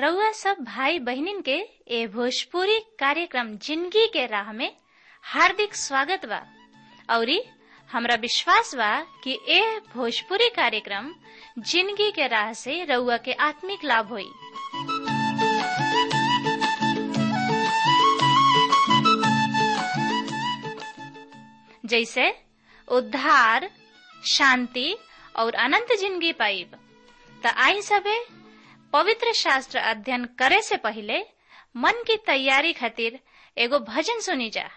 रउआ सब भाई बहिनीन के ए भोजपुरी कार्यक्रम ज़िंदगी के राह में हार्दिक स्वागत बा। औरी हमरा विश्वास बा कि ए भोजपुरी कार्यक्रम ज़िंदगी के राह से रउआ के आत्मिक लाभ होई। जैसे उद्धार, शांति और अनंत ज़िंदगी पाइब। त आई सबे पवित्र शास्त्र अध्ययन करे से पहले मन की तैयारी खातिर एगो भजन सुनी जा।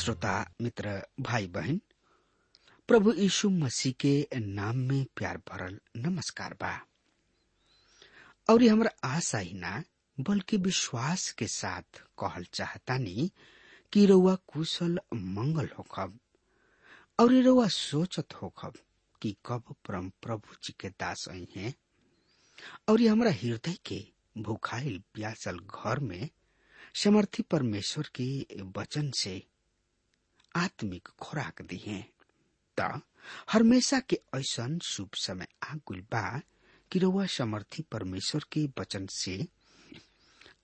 श्रोता, मित्र भाई बहन प्रभु यीशु मसीह के नाम में प्यार भरल नमस्कार बा। और हमरा आशा ही ना, बल्कि विश्वास के साथ कहल चाहतानी कि रउआ कुशल मंगल होखब, और रउआ सोचत होखब कि कब परम प्रभु जी के दास आई हैं, और हमरा हृदय के भूखाइल प्यासल घर में समर्थी परमेश्वर के वचन से आत्मिक खुराक दी है त हमेशा के ऐसन शुभ समय आगुल बा कि रउआ समर्थी परमेश्वर के वचन से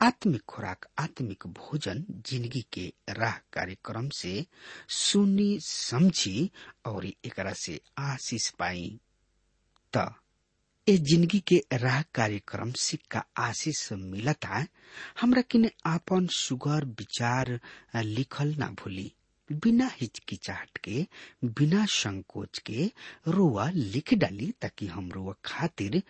आत्मिक खुराक, आत्मिक भोजन, ज़िंदगी के राह कार्यक्रम से सुनी, समझी और एकरा से आशीष पाई। त ए ज़िंदगी के राह कार्यक्रम से का आशीष मिलता, हमरा किने आपन सुगर विचार, लिखल ना भूली। बिना हिचकिचाहट के बिना संकोच के रोआ लिख डाली ताकि हम रोआ खातिर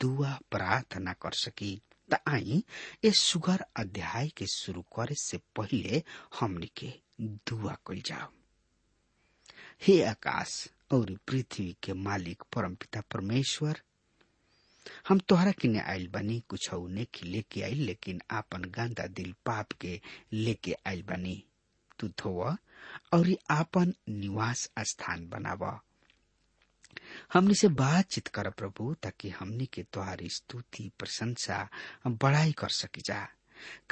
दुआ प्रार्थना कर सकी। त आई ए सुगर अध्याय के शुरू करे से पहले हमनी के दुआ कल जाओ। हे आकाश और पृथ्वी के मालिक, परमपिता परमेश्वर, हम तोहरा किने आइल बनी, कुछ नेकी लेके आइल, लेकिन आपन गंदा दिल पाप के लेके आइल बनी। तू धोव और आपन निवास स्थान बनाव। हमनी से बातचीत कर प्रभु, ताकि हमनी के तोहारी स्तुति, प्रशंसा बड़ाई कर सकी जा।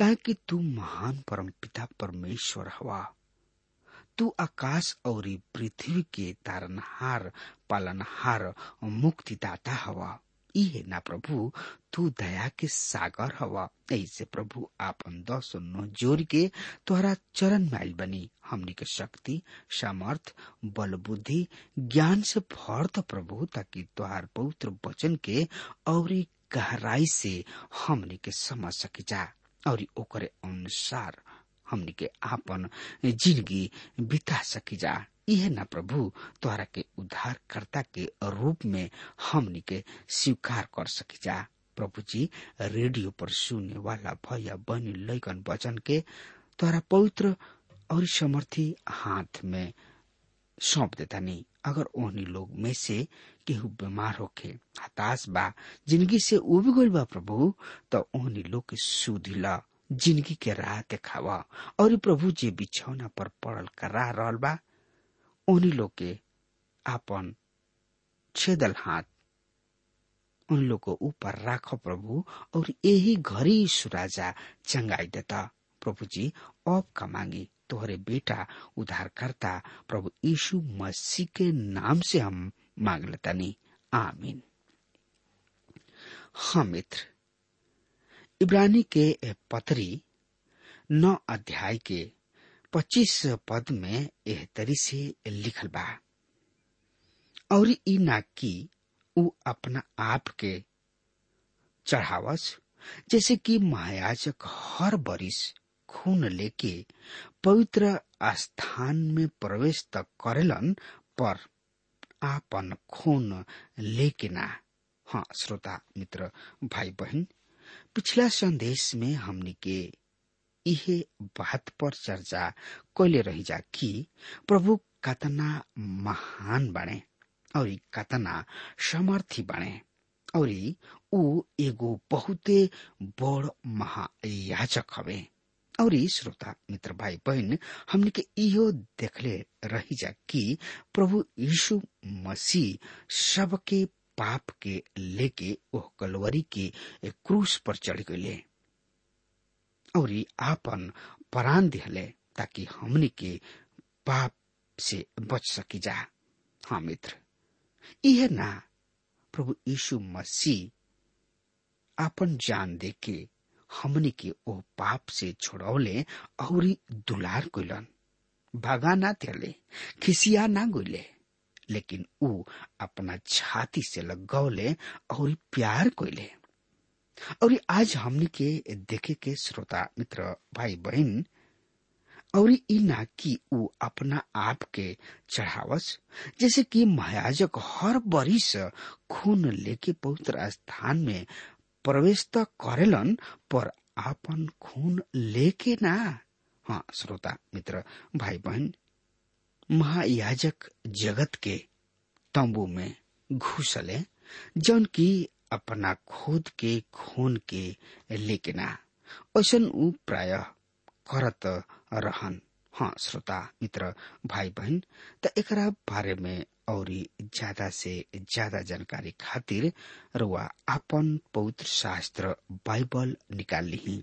कि तू महान परम पिता परमेश्वर हवा। तू आकाश और पृथ्वी के तारनहार पालनहार, मुक्तिदाता हवा। ना प्रभु, तू दया के सागर हवा। ऐसे प्रभु आपन दस नो ज़ोर के तोहरा चरण माइल बनी। हमनी के शक्ति, सामर्थ, बल बुद्धि, ज्ञान से भर तो प्रभु, ताकि तोहार पवित्र वचन के और गहराई से हमनी के समझ सकी जा। और ओकरे अनुसार हमनी के आपन ज़िंदगी बिता सकी जा। यह न प्रभु तोहरा के उद्धार उद्धारकर्ता के रूप में हमनी के स्वीकार कर सकी जा। प्रभु जी, रेडियो पर सुनने वाला भैया बनी लैकन वचन के तोहरा पवित्र और समर्थी हाथ में सौंप देता नहीं। अगर ओहनी लोग में से केहू बीमार होखे हताश बा ज़िंदगी से उब गइल बा प्रभु तो ओहनी लोग के सुधिला ज़िंदगी के राह देखावा। और प्रभु जे बिछौना पर पड़ल करा रहल बा। उन्हीं लोग के आपन छेदल हाथ, उन लोग को ऊपर राखो प्रभु, और यही घरी सुराजा चंगाई देता। प्रभु जी अब का मांगी तोहरे बेटा उद्धारकर्ता प्रभु यीशु मसीह के नाम से हम मांग लेता नहीं आमीन। हाँ मित्र, इब्रानी के पतरी नौ अध्याय के पच्चीस पद में एह तरी से लिखल बा। और ना कि उ अपना आप के चढ़ावस, जैसे कि महायाजक हर बरिस खून लेके पवित्र स्थान में प्रवेश तक करेलन पर आपन खून लेके ना। हाँ श्रोता, मित्र भाई बहन पिछला संदेश में हमनी के इहे बात पर चर्चा कैले रही जा कि प्रभु कतना महान बने और कतना समर्थी बने और ऊ एगो बहुते बड़ महायाचक हवे। और श्रोता, मित्र भाई बहन हमने के इहो देखले रही जा कि प्रभु यीशु मसीह सबके पाप के लेके ओह कलवरी के क्रूस पर चढ़ गए और आपन परान दिहले ताकि हमनी के पाप से बच सकी जा। हाँ मित्र। यह ना, प्रभु यीशु मसीह आपन जान दे के हमनी के ओ पाप से छोड़ौले और दुलार कोइलन। भगा ना तेले खिसिया ना गोले लेकिन ऊ अपना छाती से लगौले और प्यार कोइले। और आज हमने के देखे के श्रोता, मित्र भाई बहन और ई ना कि ऊ अपना आप के चढ़ावस, जैसे कि महायाजक हर बरिस खून लेके पवित्र स्थान में प्रवेश त करेलन, पर आपन खून लेके ना। हाँ श्रोता, मित्र भाई बहन महायाजक जगत के तंबू में घुसले, जौन की अपना खुद के खून के लेके ना ऐसन ऊ प्राय करत रहन। हाँ श्रोता, मित्र भाई बहन त एकरा बारे में और ज़्यादा से ज़्यादा जानकारी खातिर रुआ अपन पवित्र शास्त्र बाइबल निकाल ली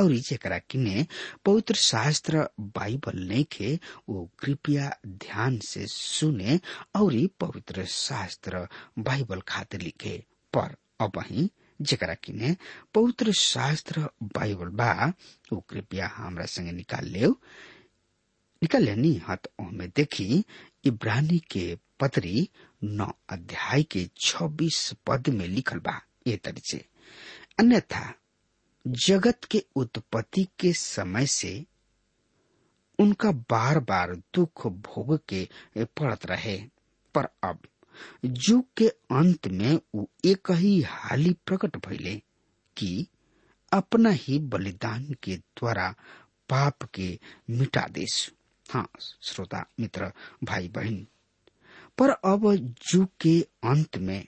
और जेकरा किने पवित्र शास्त्र बाइबल नइखे वो कृपया ध्यान से सुने और पवित्र शास्त्र बाइबल खातिर लिखे। पर अब ही जेकरा किने पवित्र शास्त्र बाइबल बा वो कृपया हमरा संगे निकाल ले निकाल लेनी हत ओमे देखी इब्रानी के पत्री नौ अध्याय के छब्बीस पद में लिखल बा ये तरी से। अन्यथा, जगत के उत्पत्ति के समय से उनका बार बार दुख भोग के पड़त रहे, पर अब युग के अंत में वो एक ही हाली प्रकट भइले कि अपना ही बलिदान के द्वारा पाप के मिटा देश हाँ श्रोता, मित्र भाई बहन पर अब युग के अंत में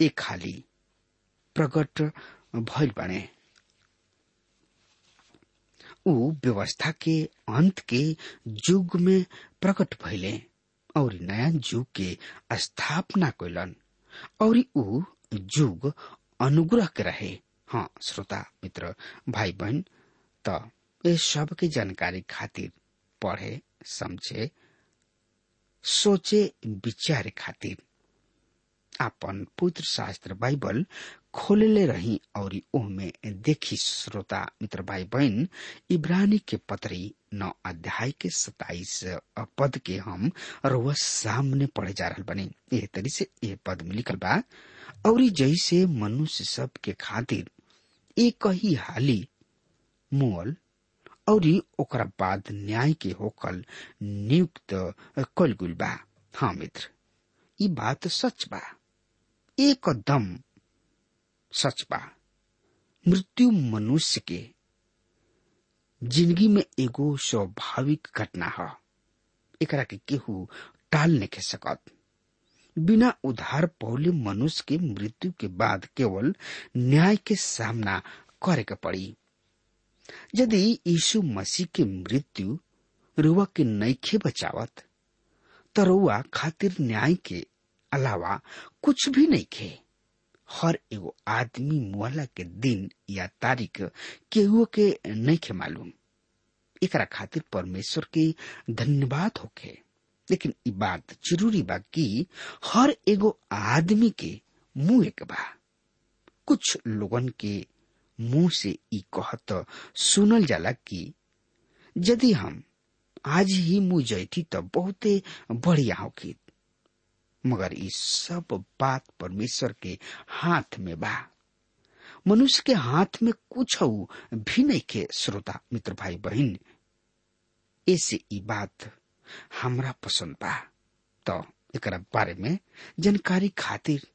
एक हाली प्रकट भइल बने। व्यवस्था के अंत के युग में प्रकट भइले। और नया युग के स्थापना कैलन और ऊ युग अनुग्रह के रहे। हाँ श्रोता, मित्र भाई बहन त ये सब के जानकारी खातिर पढ़े, समझे, सोचे, विचारे खातिर। आपन पुत्र शास्त्र बाइबल खोलले रही और ओमे देखी, श्रोता, मित्र भाई बहन इब्रानी के पत्री नौ अध्याय के सताइस पद के हम रोज सामने पढ़े जा रहा बने। एह तरी से ए पद में लिखल बा, और जैसे मनुष्य सब के खातिर एक ही हाली मोल, और ओकरा बाद न्याय के होकल नियुक्त कल गुल बा। हाँ मित्र ये बात सच बा। एकदम सच बा। मृत्यु मनुष्य के ज़िंदगी में एगो स्वाभाविक घटना है। एकरा के केहू टाल नहीं सकत। बिना उधार पौले मनुष्य के मृत्यु के बाद केवल न्याय के सामना करे के पड़ी। यदि यीशु मसीह के मृत्यु रुआ के नईखे बचावत तो रुआ खातिर न्याय के अलावा कुछ भी नहीं खे हर एगो आदमी मुआला के दिन या तारीख केहू के नहीं खे मालूम। एकरा खातिर परमेश्वर के धन्यवाद होखे। लेकिन ई बात ज़रूरी बा कि हर एगो आदमी के मुँह एक बा। कुछ लोगन के मुँह से ई कहत सुनल जाला कि यदि हम आज ही मुँह जैती तो बहुते बढ़िया होगी मगर ई सब बात परमेश्वर के हाथ में बा। मनुष्य के हाथ में कुछ भी नहीं के, श्रोता, मित्र, भाई, बहन। ऐसे बात हमरा पसंद बा। तो एक बारे में जानकारी खातिर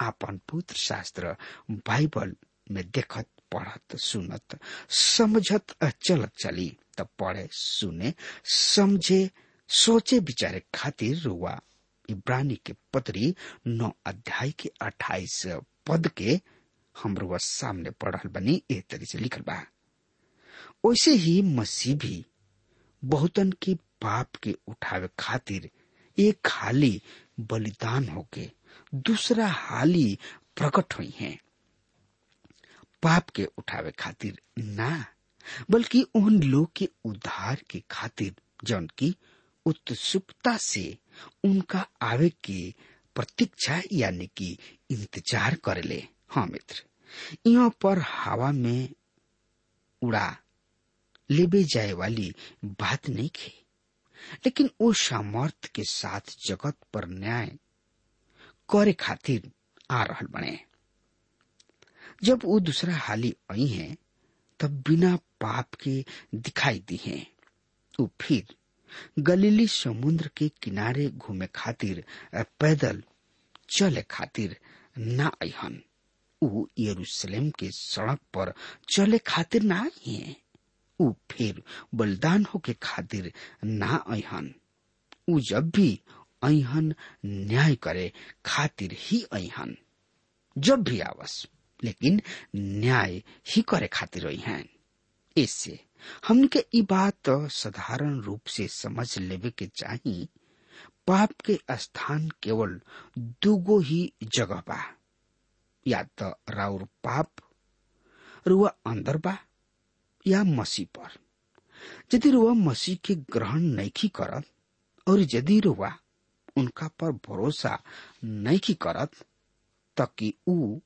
आपन पुत्र शास्त्र बाइबल में देखत, पढ़त, सुनत, समझत चलत चली। तब पढ़े, सुने, समझे, सोचे, विचारे खातिर रुआ इब्रानी के पत्री नौ अध्याय के अट्ठाईस पद के हम सामने पढ़ल बनी ए तरी से लिखल बा। वैसे ही मसीह भी बहुतन के पाप के उठावे खातिर एक हाली बलिदान होके दूसरा हाली प्रकट हुई है। पाप के उठावे खातिर ना, बल्कि उन लोग के उद्धार के खातिर जौन की उत्सुकता से उनका आवे की प्रतीक्षा यानी कि इंतज़ार करेले हाँ मित्र, यहाँ पर हवा में उड़ा लेबे जाए वाली बात नहीं खे लेकिन वो सामर्थ के साथ जगत पर न्याय करे खातिर आ रहा बने। जब वो दूसरा हाली आई है, तब बिना पाप के दिखाई दी है, वो फिर गलीली समुद्र के किनारे घूमे खातिर, पैदल चले खातिर ना अहन ऊ यरूशलेम के सड़क पर चले खातिर ना आई ऊ फिर बलिदान होके खातिर ना अहन ऊ जब भी अहन न्याय करे खातिर ही अहन जब भी आवस, लेकिन न्याय ही करे खातिर अहन इससे हमके ई बात साधारण रूप से समझ लेवे के चाही, पाप के स्थान केवल दुगो ही जगह बा। या तो राउर पाप, रुआ अंदर बा, या मसीह पर। यदि रुआ मसीह के ग्रहण नहीं करत, और यदि रुआ उनका पर भरोसा नहीं करत, तकि ऊ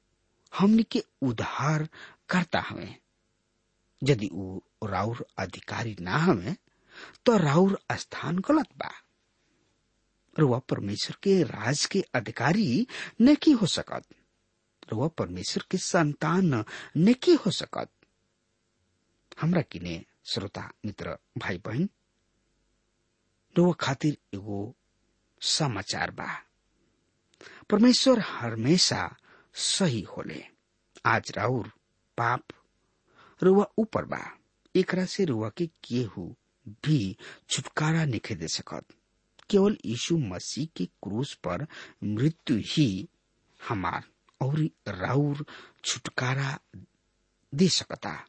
हमनी के उद्धार करता हमें यदि ऊ राउर अधिकारी ना हमें तो राउर स्थान गलत बा। रुआ परमेश्वर के राज के अधिकारी नेकी हो सकत। रुआ परमेश्वर के संतान नेकी हो सकत। हमरा किने श्रोता, मित्र भाई बहन रुआ खातिर एगो समाचार बा। परमेश्वर हमेशा सही होले। आज राउर पाप रुआ ऊपर बा। एकरा से रुआ के केहू भी छुटकारा निखे दे सकत। केवल यीशु मसीह के क्रूस पर मृत्यु ही हमार और राउर छुटकारा दे सकता।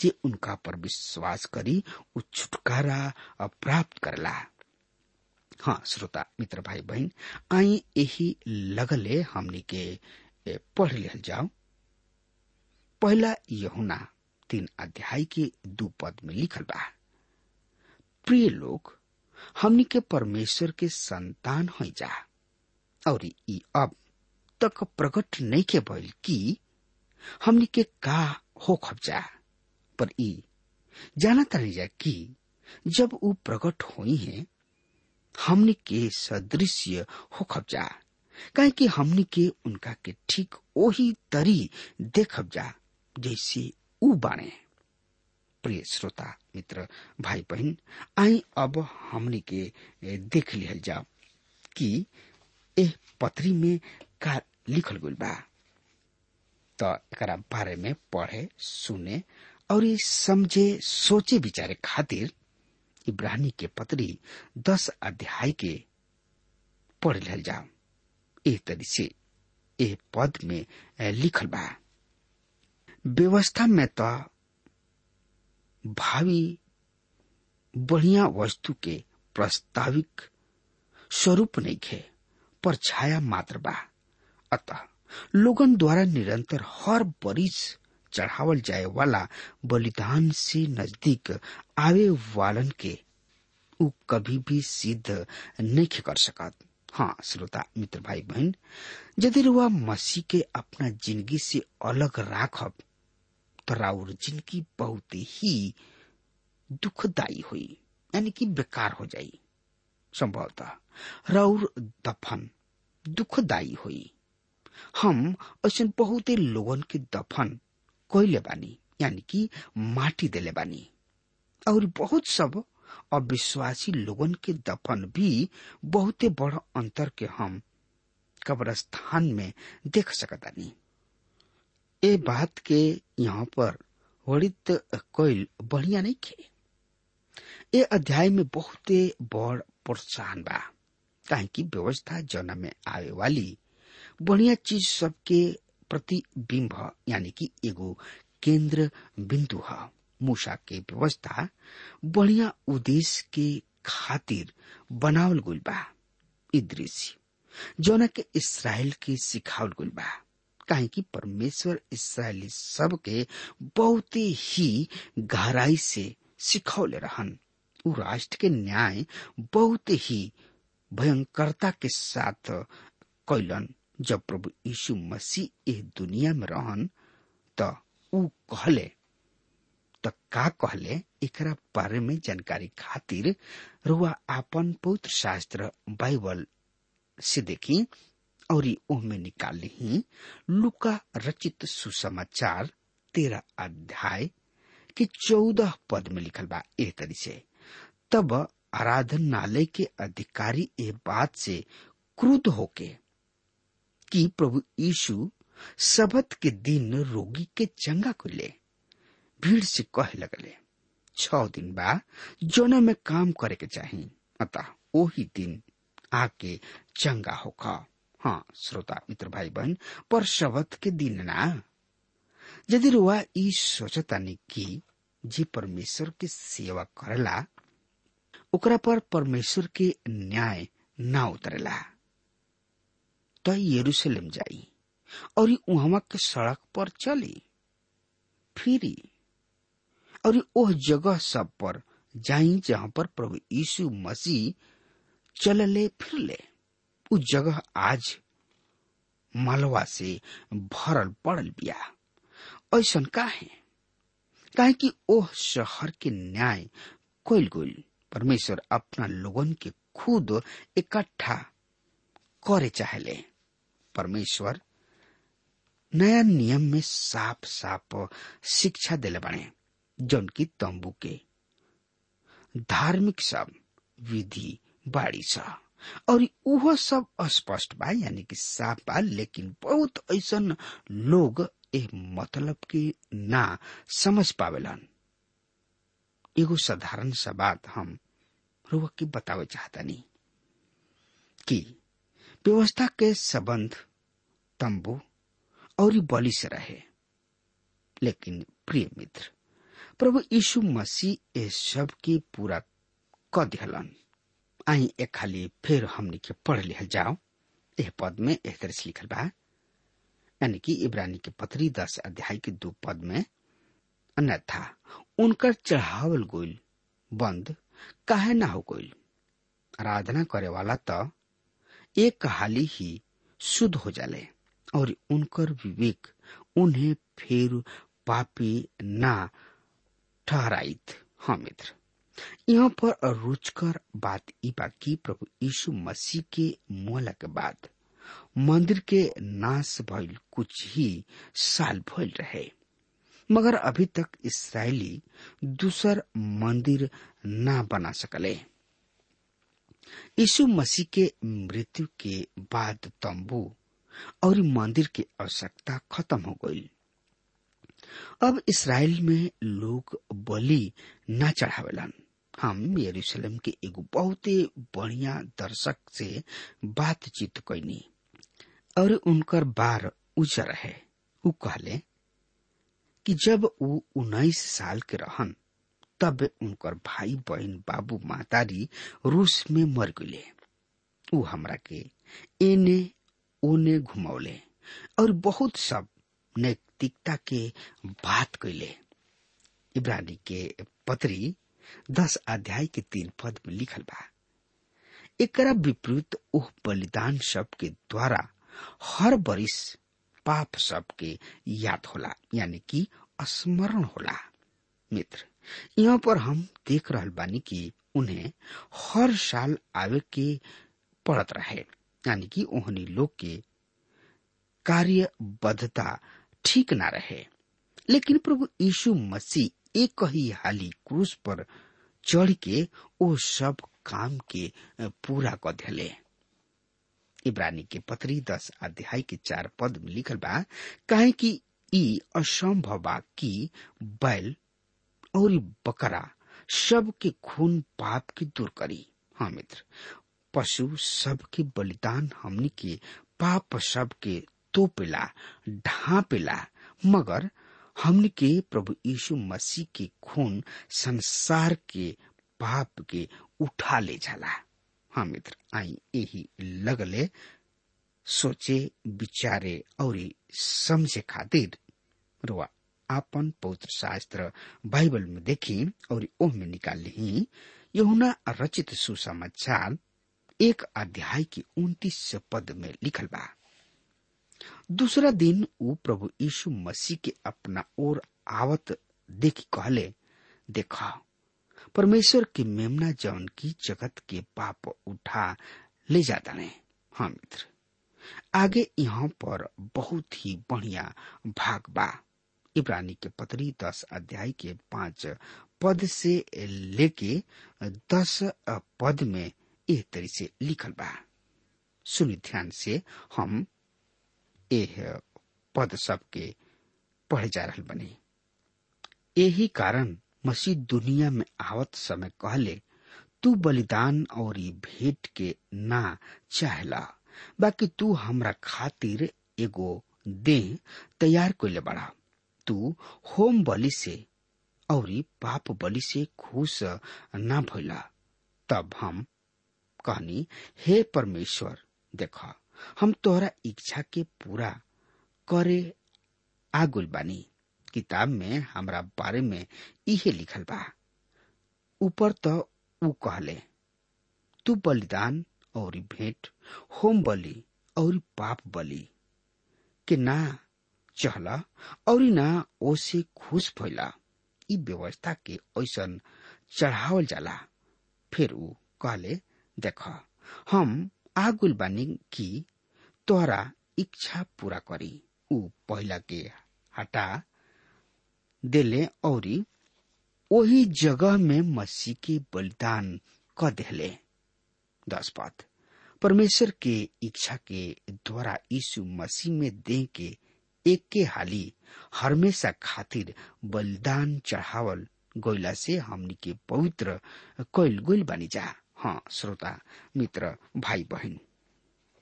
जे उनका पर विश्वास करी, उ छुटकारा प्राप्त करला। हाँ श्रोता, मित्र भाई बहन आई यही लगले हमनी के पढ़ लिहल जाओ। पहला यहुना तीन अध्याय के दू पद में लिखल बा। प्रिय लोग, हमनी के परमेश्वर के संतान हो जा। और अब तक प्रकट नहीं के भइल कि हमनी के का हो खबजा पर ई जाना तनी जा कि जब ऊ प्रकट हुई है, हमनी के सदृश्य हो खबजा काहे कि हमनी के उनका के ठीक ओही तरी देखब जा। जैसे ऊ बाणे प्रिय श्रोता, मित्र भाई बहन आई अब हमनी के देख लिहल जा कि एह पत्री में का लिखल गइल बा। तो एकरा बारे में पढ़े, सुने और ये समझे, सोचे विचारे खातिर इब्राहिमी के पत्री दस अध्याय के पढ़ लिहल जा। एह तरी से एह पद में लिखल बा। व्यवस्था में तो भावी बढ़िया वस्तु के प्रस्ताविक स्वरूप नहीं खे पर छाया मात्र बा। अतः लोगन द्वारा निरंतर हर बरिस चढ़ावल जाए वाला बलिदान से नज़दीक आवे वालन के उ कभी भी सिद्ध नहीं कर सकत। हाँ श्रोता, मित्र भाई बहन यदि रुआ मसीह के अपना ज़िंदगी से अलग राखब राउर, जिनकी बहुत ही दुखदायी हुई, यानी कि बेकार हो जाई। संभवतः राउर दफन दुखदायी हुई। हम ऐसे बहुत लोगन के दफन कोयले बानी, यानी कि माटी देले बानी। और बहुत सब अविश्वासी लोगन के दफन भी बहुते बड़ अंतर के हम कब्रस्थान में देख सकतानी। ए बात के यहाँ पर वर्णित कोयल बढ़िया नहीं खे। ए अध्याय में बहुते बड़ प्रोत्साहन बा। काहे की व्यवस्था जौना में आवे वाली बढ़िया चीज़ सबके प्रतिबिंब यानी कि एगो केंद्र बिंदु है। मूसा के व्यवस्था बढ़िया उद्देश्य के खातिर बनावल गइल बा। दृश्य जौना के इसराइल के सिखावल गइल बा। काहे कि परमेश्वर इसराइली सब के बहुत ही गहराई से सिखौले रहन। उ राष्ट्र के न्याय बहुत ही भयंकरता के साथ कैलन जब प्रभु यीशु मसीह इस दुनिया में रहन, त उ कहले, त का कहले, एकरा बारे में जानकारी खातिर रुआ आपन पवित्र शास्त्र बाइबल से देखी। और ओहमे निकाल ली लुका रचित सुसमाचार तेरह अध्याय के चौदह पद में लिखल बा एह तरी से। तब आराधनालय के अधिकारी ए बात से क्रुद्ध होके कि प्रभु यीशु सबत के दिन रोगी के चंगा को ले भीड़ से कहे लगले छ दिन बाद जोना में काम करे के चाहिए अतः वही दिन आके चंगा होगा हाँ श्रोता, मित्र भाई बहन पर शबत के दिन ना। यदि रुआ ई सोचतानी कि जे परमेश्वर के सेवा करेला ओकरा पर परमेश्वर के न्याय ना उतरेला। तो यरूशलेम जाई और उहवा के सड़क पर चली। फिरी और ओह जगह सब पर जाई जहाँ पर प्रभु यीशु मसीह चलले फिरले। उ जगह आज मलवा से भरल पड़ल बिया। ऐसन काहे? काहे कि ओह शहर के न्याय कोइल गोल परमेश्वर अपना लोगन के खुद इकट्ठा करे चाहले। परमेश्वर नया नियम में साफ़ साफ़ शिक्षा दिले बने, जौन की तंबू के धार्मिक सब विधि बाड़ी सा। और उहो सब अस्पष्ट बा, यानी कि साफ़ बा, लेकिन बहुत ऐसन लोग ए मतलब के ना समझ पावेलन। एगो साधारण सा बात हम रुआ की बतावे चाहता नहीं कि व्यवस्था के संबंध तंबू और बलि से रहे। लेकिन प्रिय मित्र, प्रभु यीशु मसीह इस सब के पूरा क दिहलन। आई एक खाली फिर हमने के पढ़ लिहल जाओ। एह पद में एक तरह लिखल बा। यानी कि इब्रानी के पत्री दस अध्याय के दो पद में, अन्यथा, उनकर चढ़ावल गोइल, बंद, काहे ना हो गोइल? आराधना करे वाला तो एक हाली ही शुद्ध हो जाले, और उनकर विवेक उन्हें फिर पापी ना ठहराइत हाँ मित्र। यहाँ पर रुचकर बात ई प्रभु यीशु मसीह के मोला के बाद मंदिर के नाश भइल कुछ ही साल भइल रहे। मगर अभी तक इसराइली दूसर मंदिर ना बना सकले। यीशु मसीह के मृत्यु के बाद तंबू और मंदिर की आवश्यकता खत्म हो गई। अब इसराइल में लोग बलि न चढ़ावेलन। हम यरूशलेम के एगो बहुते बढ़िया दर्शक से बातचीत कैनी और उनकर बार उजर है। उ कहले कि जब उ उन्नीस साल के रहन, तब उनकर भाई बहन बाबू मातारी रूस में मर गए उ हमरा के एने ओने घुमौले और बहुत सब नैतिकता के बात कैले इब्रानी के पत्री दस अध्याय के तीन पद में लिखल बा। एकरा विपरीत ओह बलिदान सब के द्वारा हर बरिस पाप सब के याद होला, यानी कि स्मरण होला। मित्र, यहाँ पर हम देख रहल बानी कि उन्हें हर साल आवे के पड़त रहे, यानी कि ओहनी लोग के कार्यबद्धता ठीक ना रहे। लेकिन प्रभु यीशु मसीह एक ही हाली क्रूस पर चढ़ के ओ सब काम के पूरा कर दिले इब्रानी के पत्री दस अध्याय के चार पद में लिखल बा, काहे कि ई असंभव बा कि बैल और बकरा सब के खून पाप के दूर करी। हाँ मित्र, पशु सब के बलिदान हमनी के, पाप सब के तोपेला, ढापेला, मगर हमनी के प्रभु यीशु मसीह के खून संसार के पाप के उठा ले जाला हाँ मित्र आई यही लगले, सोचे, विचारे और समझे खातिर रुआ आपन पवित्र शास्त्र बाइबल में देखी और ओह में निकाल ली। यहुना रचित सुसमाचार एक अध्याय की उन्तीस पद में लिखल बा। दूसरा दिन वो प्रभु यीशु मसीह के अपना ओर आवत देखी कहले, देखा, परमेश्वर के मेमना जौन की जगत के पाप उठा ले जाता ने हाँ मित्र, आगे यहाँ पर बहुत ही बढ़िया भाग बा। इब्रानी के पत्री दस अध्याय के पाँच पद से लेके दस पद में एक तरह से लिखल बा। सुनि ध्यान से हम एह पद सब के पढ़े जा रहल बनी। यही कारण मसीह दुनिया में आवत समय कहले, तू बलिदान और ये भेंट के ना चाहला, बाकी तू हमरा खातिर एगो देह तैयार कैले बड़ा। तू होम बलि से और पाप बलि से खुश ना भइला, तब हम कहनी, हे परमेश्वर, देखा हम तोहरा इच्छा के पूरा करे आगुल बानी। किताब में, हमरा बारे में इहे लिखल बा। ऊपर तो ऊ कहले, तू बलिदान और भेंट, होम बलि और पाप बलि, के ना चहला और ना ओसे खुश भइला। ई व्यवस्था के ऐसन चढ़ावल जाला। फिर ऊ कहले देख हम आगुल बानी कि तोहरा इच्छा पूरा करी। ऊ पहला के हटा देले औरी वही जगह में मसीह के बलिदान क देले। दस पद परमेश्वर के इच्छा के द्वारा यीशु मसीह में दे के एक के हाली हमेशा खातिर बलिदान चढ़ावल गोइला से हमनी के पवित्र कैल गोइल बनी जा। हाँ श्रोता, मित्र भाई बहन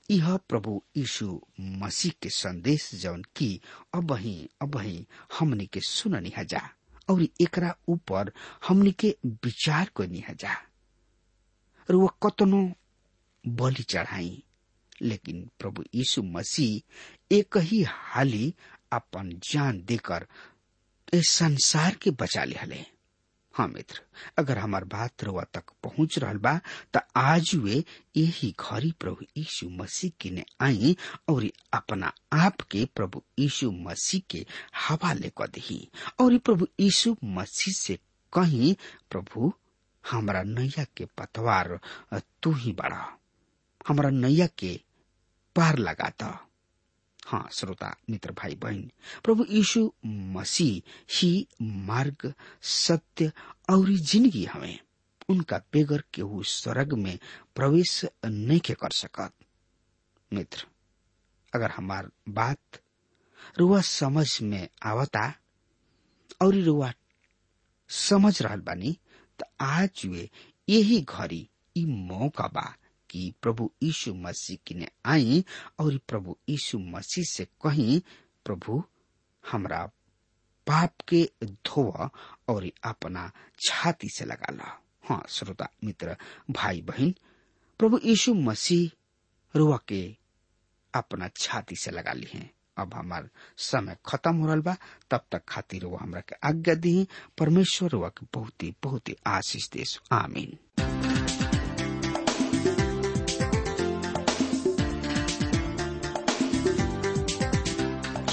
यह प्रभु यीशु मसीह के संदेश जौन की अब ही अब ही हमनी के सुननी जा, और एकरा ऊपर हमनी के विचार करनी जा। और वो कतनो बलि चढ़ाई, लेकिन प्रभु यीशु मसीह एक ही हाली अपन जान देकर इस संसार के बचा ले हाँ मित्र, अगर हमार बात रुआ तक पहुँच रहा बा, त आज वे यही घड़ी प्रभु यीशु मसीह के ने आई और अपना आप के प्रभु यीशु मसीह के हवाले कर दही। और प्रभु यीशु मसीह से कहीं, प्रभु, हमारा नैया के पतवार तू ही बड़ा, हमारा नैया के पार लगाता हाँ श्रोता, मित्र भाई बहन प्रभु यीशु मसीह ही मार्ग, सत्य और ज़िंदगी हमें उनका बेगर केहू स्वर्ग में प्रवेश नहीं के कर सकत। मित्र, अगर हमार बात रुआ समझ में आवता और रुआ समझ रहल बानी तो आज वे यही घड़ी मौका बा कि प्रभु यीशु मसीह की ने आई और प्रभु यीशु मसीह से कहीं प्रभु हमरा पाप के धोव और अपना छाती से लगा ला। हाँ श्रोता, मित्र, भाई, बहन, प्रभु यीशु मसीह रुआ के अपना छाती से लगा ली है। अब हमार समय खत्म हो रहा बा, तब तक खातिर वो हमरा के आज्ञा दी परमेश्वर रुआ के बहुत ही बहुत ही आशीष देश आमीन।